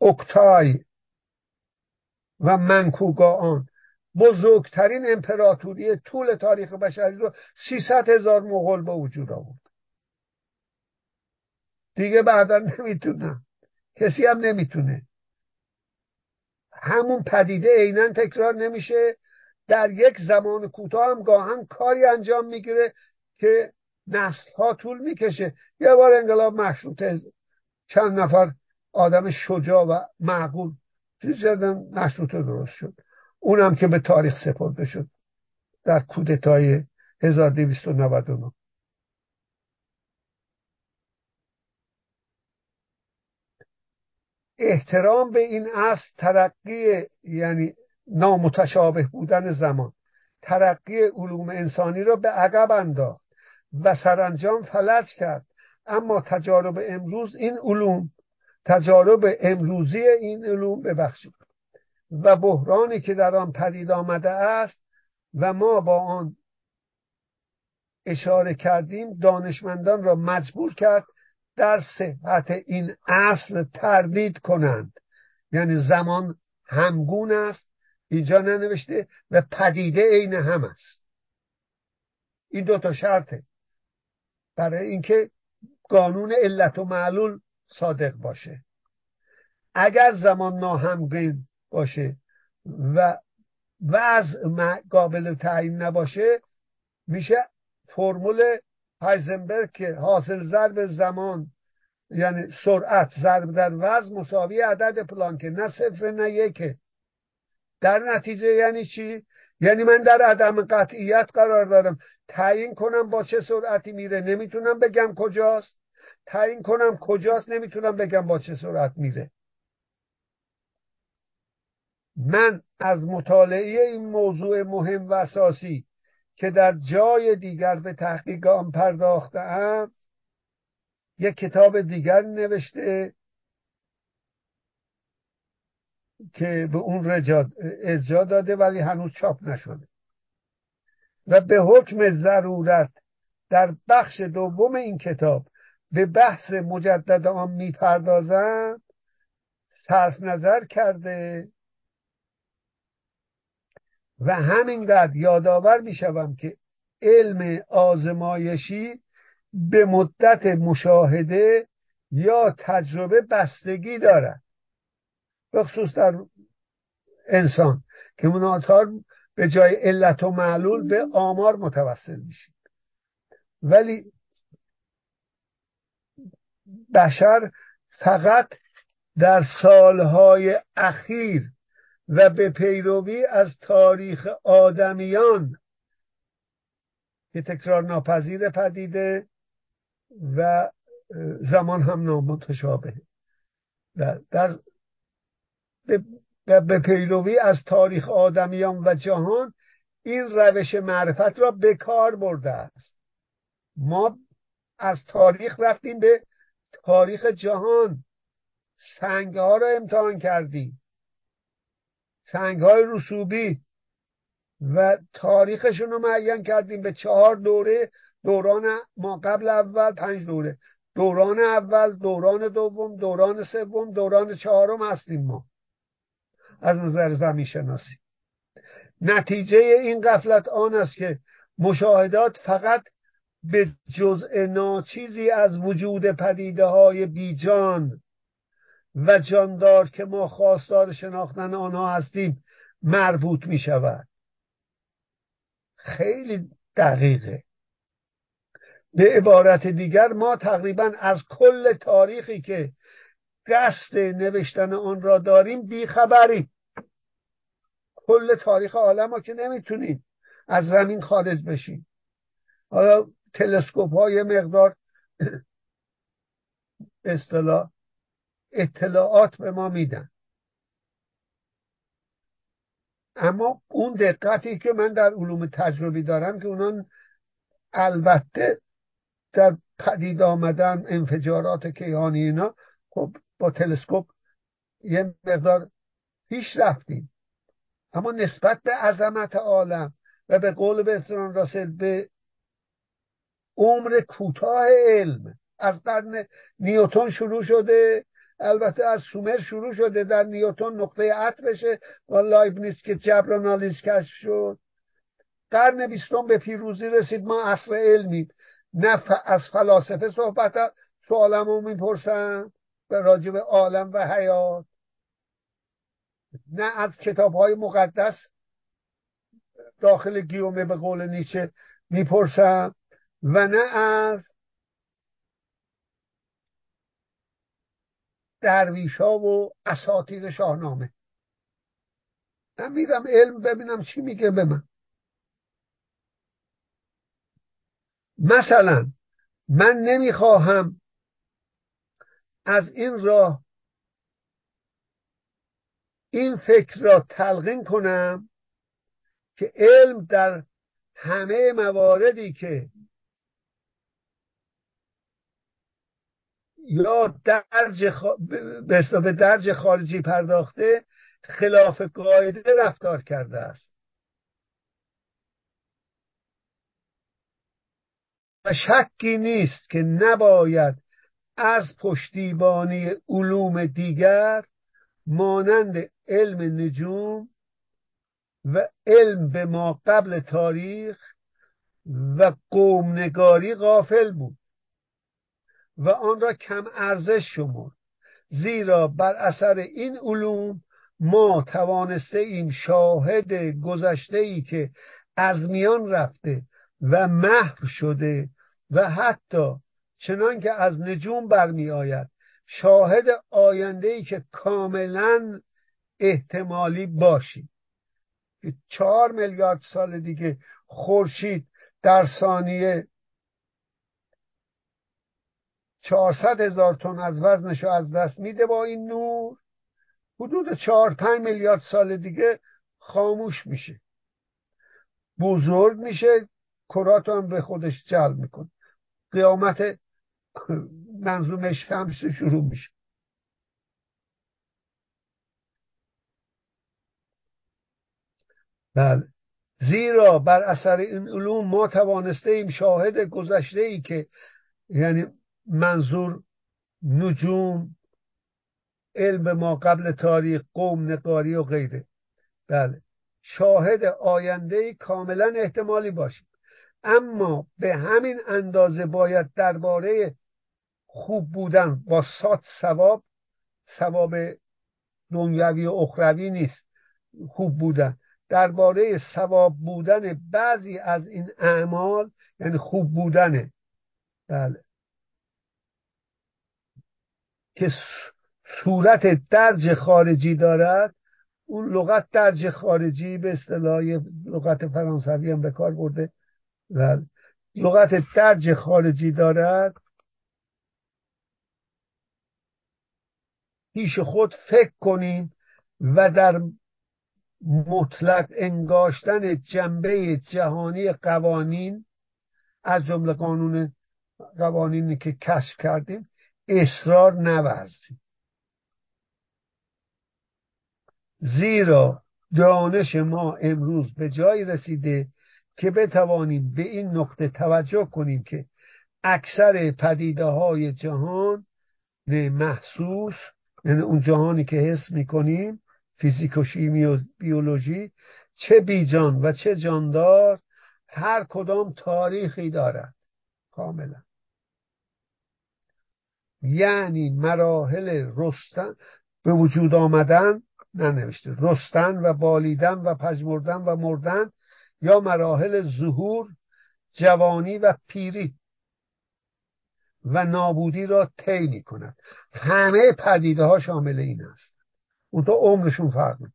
اکتای و منکوگاان. بزرگترین امپراتوری طول تاریخ بشری رو 300 هزار مغول به وجود آورد. دیگه بعدا نمی‌تونم. کسی هم نمی‌تونه. همون پدیده عینا تکرار نمیشه. در یک زمان کوتاه هم گاهن کاری انجام می‌گیره که نسل ها طول می‌کشه. یه بار انقلاب مشروطه چند نفر آدم شجاع و معقول چیز مشروطه درست شد. اونم که به تاریخ سپرده شد در کودتای 1299 احترام به این اصل ترقی یعنی نامتشابه بودن زمان. ترقی علوم انسانی را به عقب انداخت و سرانجام فلج کرد. اما تجارب امروز این علوم تجارب امروزی این علوم ببخشید. و بحرانی که در آن پدید آمده است و ما با آن اشاره کردیم دانشمندان را مجبور کرد در صحت این اصل تردید کنند. یعنی زمان همگون است اینجا ننوشته و پدیده عین هم است. این دو تا شرطه. برای اینکه قانون علت و معلول صادق باشه. اگر زمان ناهمگون باشه و وضع قابل تعیین نباشه میشه فرمول هایزنبرگ که حاصل ضرب زمان یعنی سرعت ضرب در وزن مساوی عدد پلانکه نه صفر نه یکه در نتیجه یعنی چی؟ یعنی من در عدم قطعیت قرار دارم تعیین کنم با چه سرعتی میره. نمی‌تونم بگم کجاست. تعیین کنم کجاست نمی‌تونم بگم با چه سرعت میره. من از مطالعه این موضوع مهم و اساسی که در جای دیگر به تحقیق آن پرداختم یک کتاب دیگر نوشته که به اون اجرا داده ولی هنوز چاپ نشده. و به حکم ضرورت در بخش دوم این کتاب به بحث مجدد آن می‌پردازم صرف نظر کرده و همینقدر یادآور می‌شوم که علم آزمایشی به مدت مشاهده یا تجربه بستگی دارد. به خصوص در انسان که مناتار به جای علت و معلول به آمار متوسل میشید ولی بشر فقط در سالهای اخیر و به پیروی از تاریخ آدمیان که تکرار ناپذیر پدیده و زمان هم نامتشابه در به پیروی از تاریخ آدمیان و جهان این روش معرفت را به کار برده است. ما از تاریخ رفتیم به تاریخ جهان. سنگ ها را امتحان کردیم. سنگ های رسوبی و تاریخشون رو معین کردیم به چهار دوره. دوران ما قبل اول پنج دوره. دوران اول دوران دوم دوران سوم دوران چهارم هستیم ما. از نظر زمین شناسی نتیجه این قفلت آن است که مشاهدات فقط به جزء ناچیزی از وجود پدیده های بیجان و جاندار که ما خواستار شناختن آنها هستیم مربوط می شود خیلی دقیقه. به عبارت دیگر ما تقریبا از کل تاریخی که قصد نوشتن آن را داریم بیخبریم کل تاریخ عالم ها که نمی‌تونیم از زمین خارج بشیم. حالا تلسکوپ های مقدار اصطلاح اطلاعات به ما میدن. اما اون دقتی که من در علوم تجربی دارم که اونان البته در پدید آمدن انفجارات کیهانی اینا خب با تلسکوپ یه مقدار پیش رفتیم. اما نسبت به عظمت عالم و به قول بهتران راسل به عمر کوتاه علم از قرن نیوتون شروع شده البته از سومر شروع شده در نیوتون نقطه عطفشه و لایبنیز که جبر آنالیز کشف شد. قرن بیستم به پیروزی رسید ما اصر علمیم. نه از فلاسفه صحبت سوالمو به راجب عالم و حیات نه از کتاب های مقدس داخل گیومه به قول نیچه می‌پرسم و نه از درویش ها و اساتیر شاهنامه. من میرم علم ببینم چی میگه به من. مثلا من نمی‌خواهم از این راه این فکر را تلقین کنم که علم در همه مواردی که یا درج خ... به درج خارجی پرداخته خلاف قاعده رفتار کرده است. و شکی نیست که نباید از پشتیبانی علوم دیگر مانند علم نجوم و علم به ما قبل تاریخ و قومنگاری غافل بود و آن را کم ارزش شمرد. زیرا بر اثر این علوم ما توانسته ایم شاهد گذشته ای که از میان رفته و محو شده و حتی چنان که از نجوم برمی آید شاهد آینده ای که کاملا احتمالی باشیم. چهار میلیارد سال دیگه خورشید در ثانیه چهارصد هزار تن از وزنش از دست میده با این نور. حدود چهار پنج میلیارد سال دیگه خاموش میشه. بزرگ میشه. کرات هم به خودش جلب می‌کنه. قیامت منظوم شمس شروع میشه. بله. زیرا بر اثر این علوم ما توانسته ایم شاهد گذشته ای که یعنی منظور نجوم علم ما قبل تاریخ قوم نقاری و غیره. بله. شاهد آینده کاملا احتمالی باشیم. اما به همین اندازه باید درباره خوب بودن با سات ثواب ثواب دنیوی و اخروی نیست. خوب بودن. درباره ثواب بودن بعضی از این اعمال یعنی خوب بودنه بله. که صورت درج خارجی دارد اون لغت درج خارجی به اصطلاح لغت فرانسوی هم به کار برده. و لغت درج خارجی دارد پیش خود فکر کنیم و در مطلق انگاشتن جنبه جهانی قوانین از جمله قانون قوانینی که کشف کردیم اصرار نورزیم. زیرا دانش ما امروز به جایی رسیده که بتوانیم به این نقطه توجه کنیم که اکثر پدیده های جهان محسوس یعنی اون جهانی که حس می‌کنیم فیزیک و شیمی و بیولوژی چه بیجان و چه جاندار هر کدام تاریخی دارد کاملا. یعنی مراحل رستن به وجود آمدن ننوشته رستن و بالیدن و پژمردن و مردن یا مراحل ظهور جوانی و پیری. و نابودی را طی می کند همه پدیده ها شامل این است. اون تو عمرشون فرق می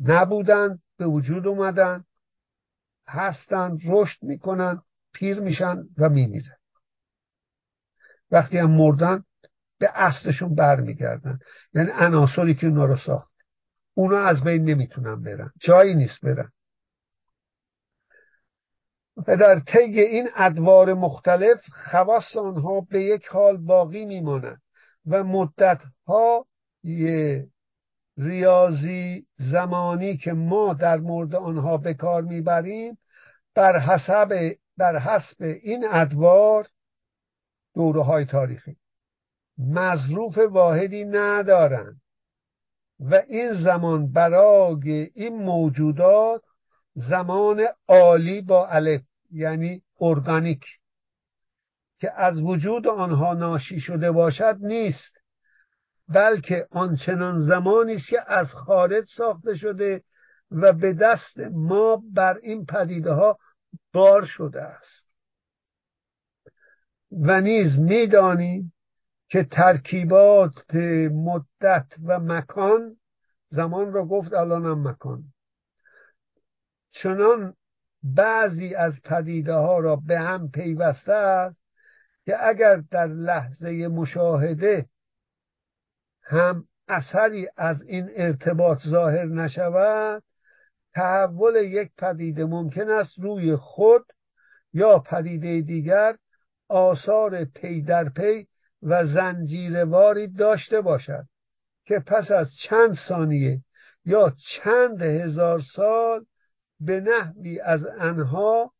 نبودن به وجود اومدن هستن رشد می‌کنن پیر میشن و میمیرن. وقتی هم مردن به اصلشون برمیگردن. یعنی عناصری که اونا رو ساخت. اونا از بین نمی‌تونن برن. جایی نیست برن. و در طی این ادوار مختلف خواست آنها به یک حال باقی میمانند و مدت ها ریاضی زمانی که ما در مورد آنها به کار می‌بریم بر حسب بر حسب این ادوار دوره های تاریخی. مظروف واحدی ندارند و این زمان برای این موجودات زمان عالی با الف یعنی ارگانیک که از وجود آنها ناشی شده باشد نیست بلکه آنچنان زمانی است که از خارج ساخته شده و به دست ما بر این پدیده ها بار شده است. و نیز می‌دانیم که ترکیبات مدت و مکان زمان را گفت الانم مکان. چنان بعضی از پدیده ها را به هم پیوسته است که اگر در لحظه مشاهده هم اثری از این ارتباط ظاهر نشود تحول یک پدیده ممکن است روی خود یا پدیده دیگر آثار پی در پی و زنجیرواری داشته باشد که پس از چند ثانیه یا چند هزار سال به نحوی از انها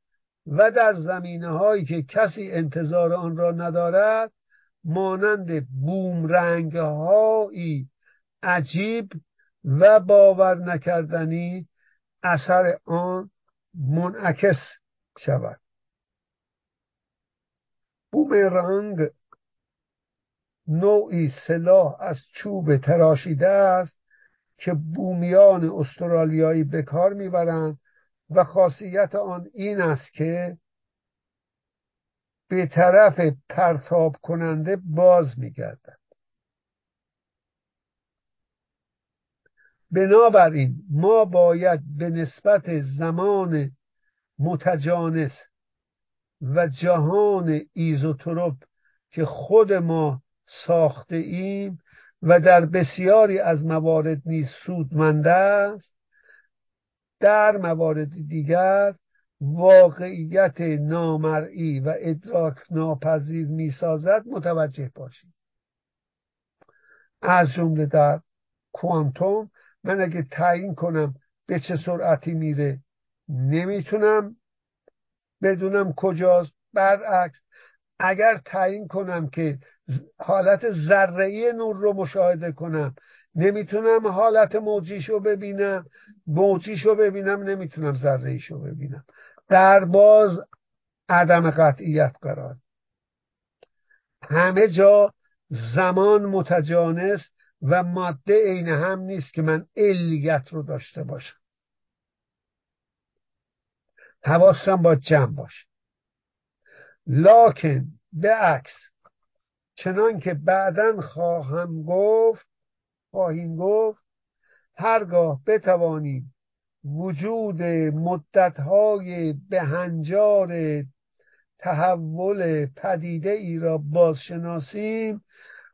و در زمینه هایی که کسی انتظار آن را ندارد مانند بومرنگ هایی عجیب و باور نکردنی اثر آن منعکس شود. بومرنگ نوعی سلاح از چوب تراشیده است که بومیان استرالیایی به کار می‌برند و خاصیت آن این است که به طرف پرتاب کننده باز میگردد. بنابراین ما باید به نسبت زمان متجانس و جهان ایزوتروپ که خود ما ساخته ایم و در بسیاری از موارد نیز سودمند است در موارد دیگر واقعیت نامرئی و ادراک ناپذیر می‌سازد متوجه باشید. از جمله در کوانتوم من اگه تعیین کنم به چه سرعتی میره نمی‌تونم بدونم کجاست. برعکس اگر تعیین کنم که حالت ذره نور رو مشاهده کنم نمی‌تونم حالت موجیش رو ببینم موجیش رو ببینم نمی‌تونم ذره رو ببینم. در باز عدم قطعیت قرار. همه جا زمان متجانس و ماده عین هم نیست که من علیت رو داشته باشم. حواسم با جمع باشه. لاکن به عکس چنان که بعدا خواهم گفت خواهیم گفت هرگاه بتوانیم وجود مدتهای بهنجار تحول پدیده ای را بازشناسیم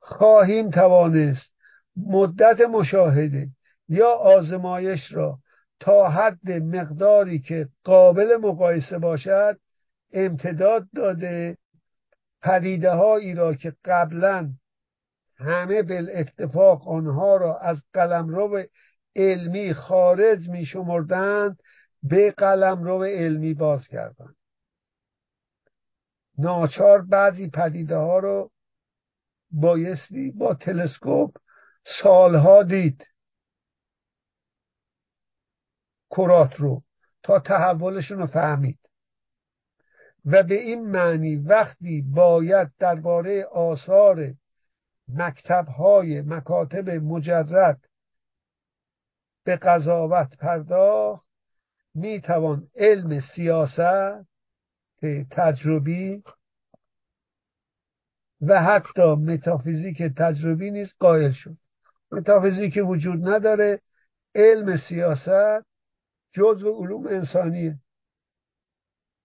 خواهیم توانست مدت مشاهده یا آزمایش را تا حد مقداری که قابل مقایسه باشد امتداد داده پدیده هایی را که قبلا همه اتفاق آنها را از قلمرو علمی خارج می شمردند به قلمرو علمی باز کردند. ناچار بعضی پدیده ها رو بایستی با تلسکوپ سالها دید. کرات رو تا تحولشون رو فهمید. و به این معنی وقتی باید درباره آثار مکتب های مکاتب مجرد به قضاوت پرداخت می‌توان علم سیاست تجربی و حتی متافیزیک تجربی نیست قائل شد. متافیزیک وجود نداره. علم سیاست جزو علوم انسانیه.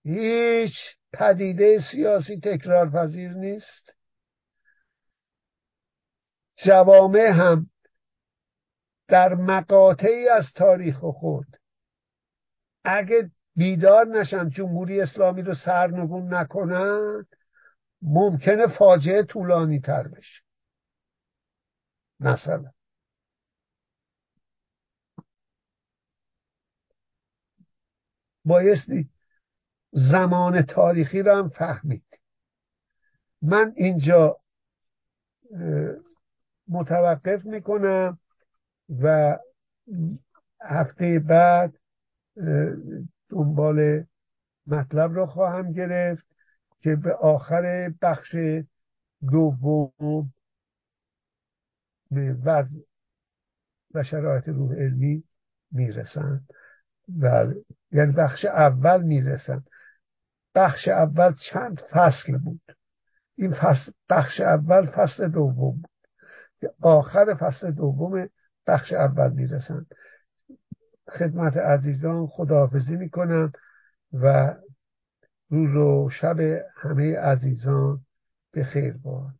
هیچ پدیده سیاسی تکرار پذیر نیست. جوامع هم در مقاطعی از تاریخ خود اگه بیدار نشن جمهوری اسلامی رو سرنگون نکنن ممکنه فاجعه طولانی تر بشه. مثلا. بایستی زمان تاریخی رو هم فهمید. من اینجا متوقف می‌کنم و هفته بعد دنبال مطلب رو خواهم گرفت که به آخر بخش دوم وضع و شرایط روح علمی می‌رسند. و یعنی بخش اول می‌رسن بخش اول چند فصل بود؟ این فصل بخش اول فصل دوم بود. که آخر فصل دوم بخش اول می‌رسن خدمت عزیزان خداحافظی می‌کنم و روز و شب همه عزیزان به خیر باد.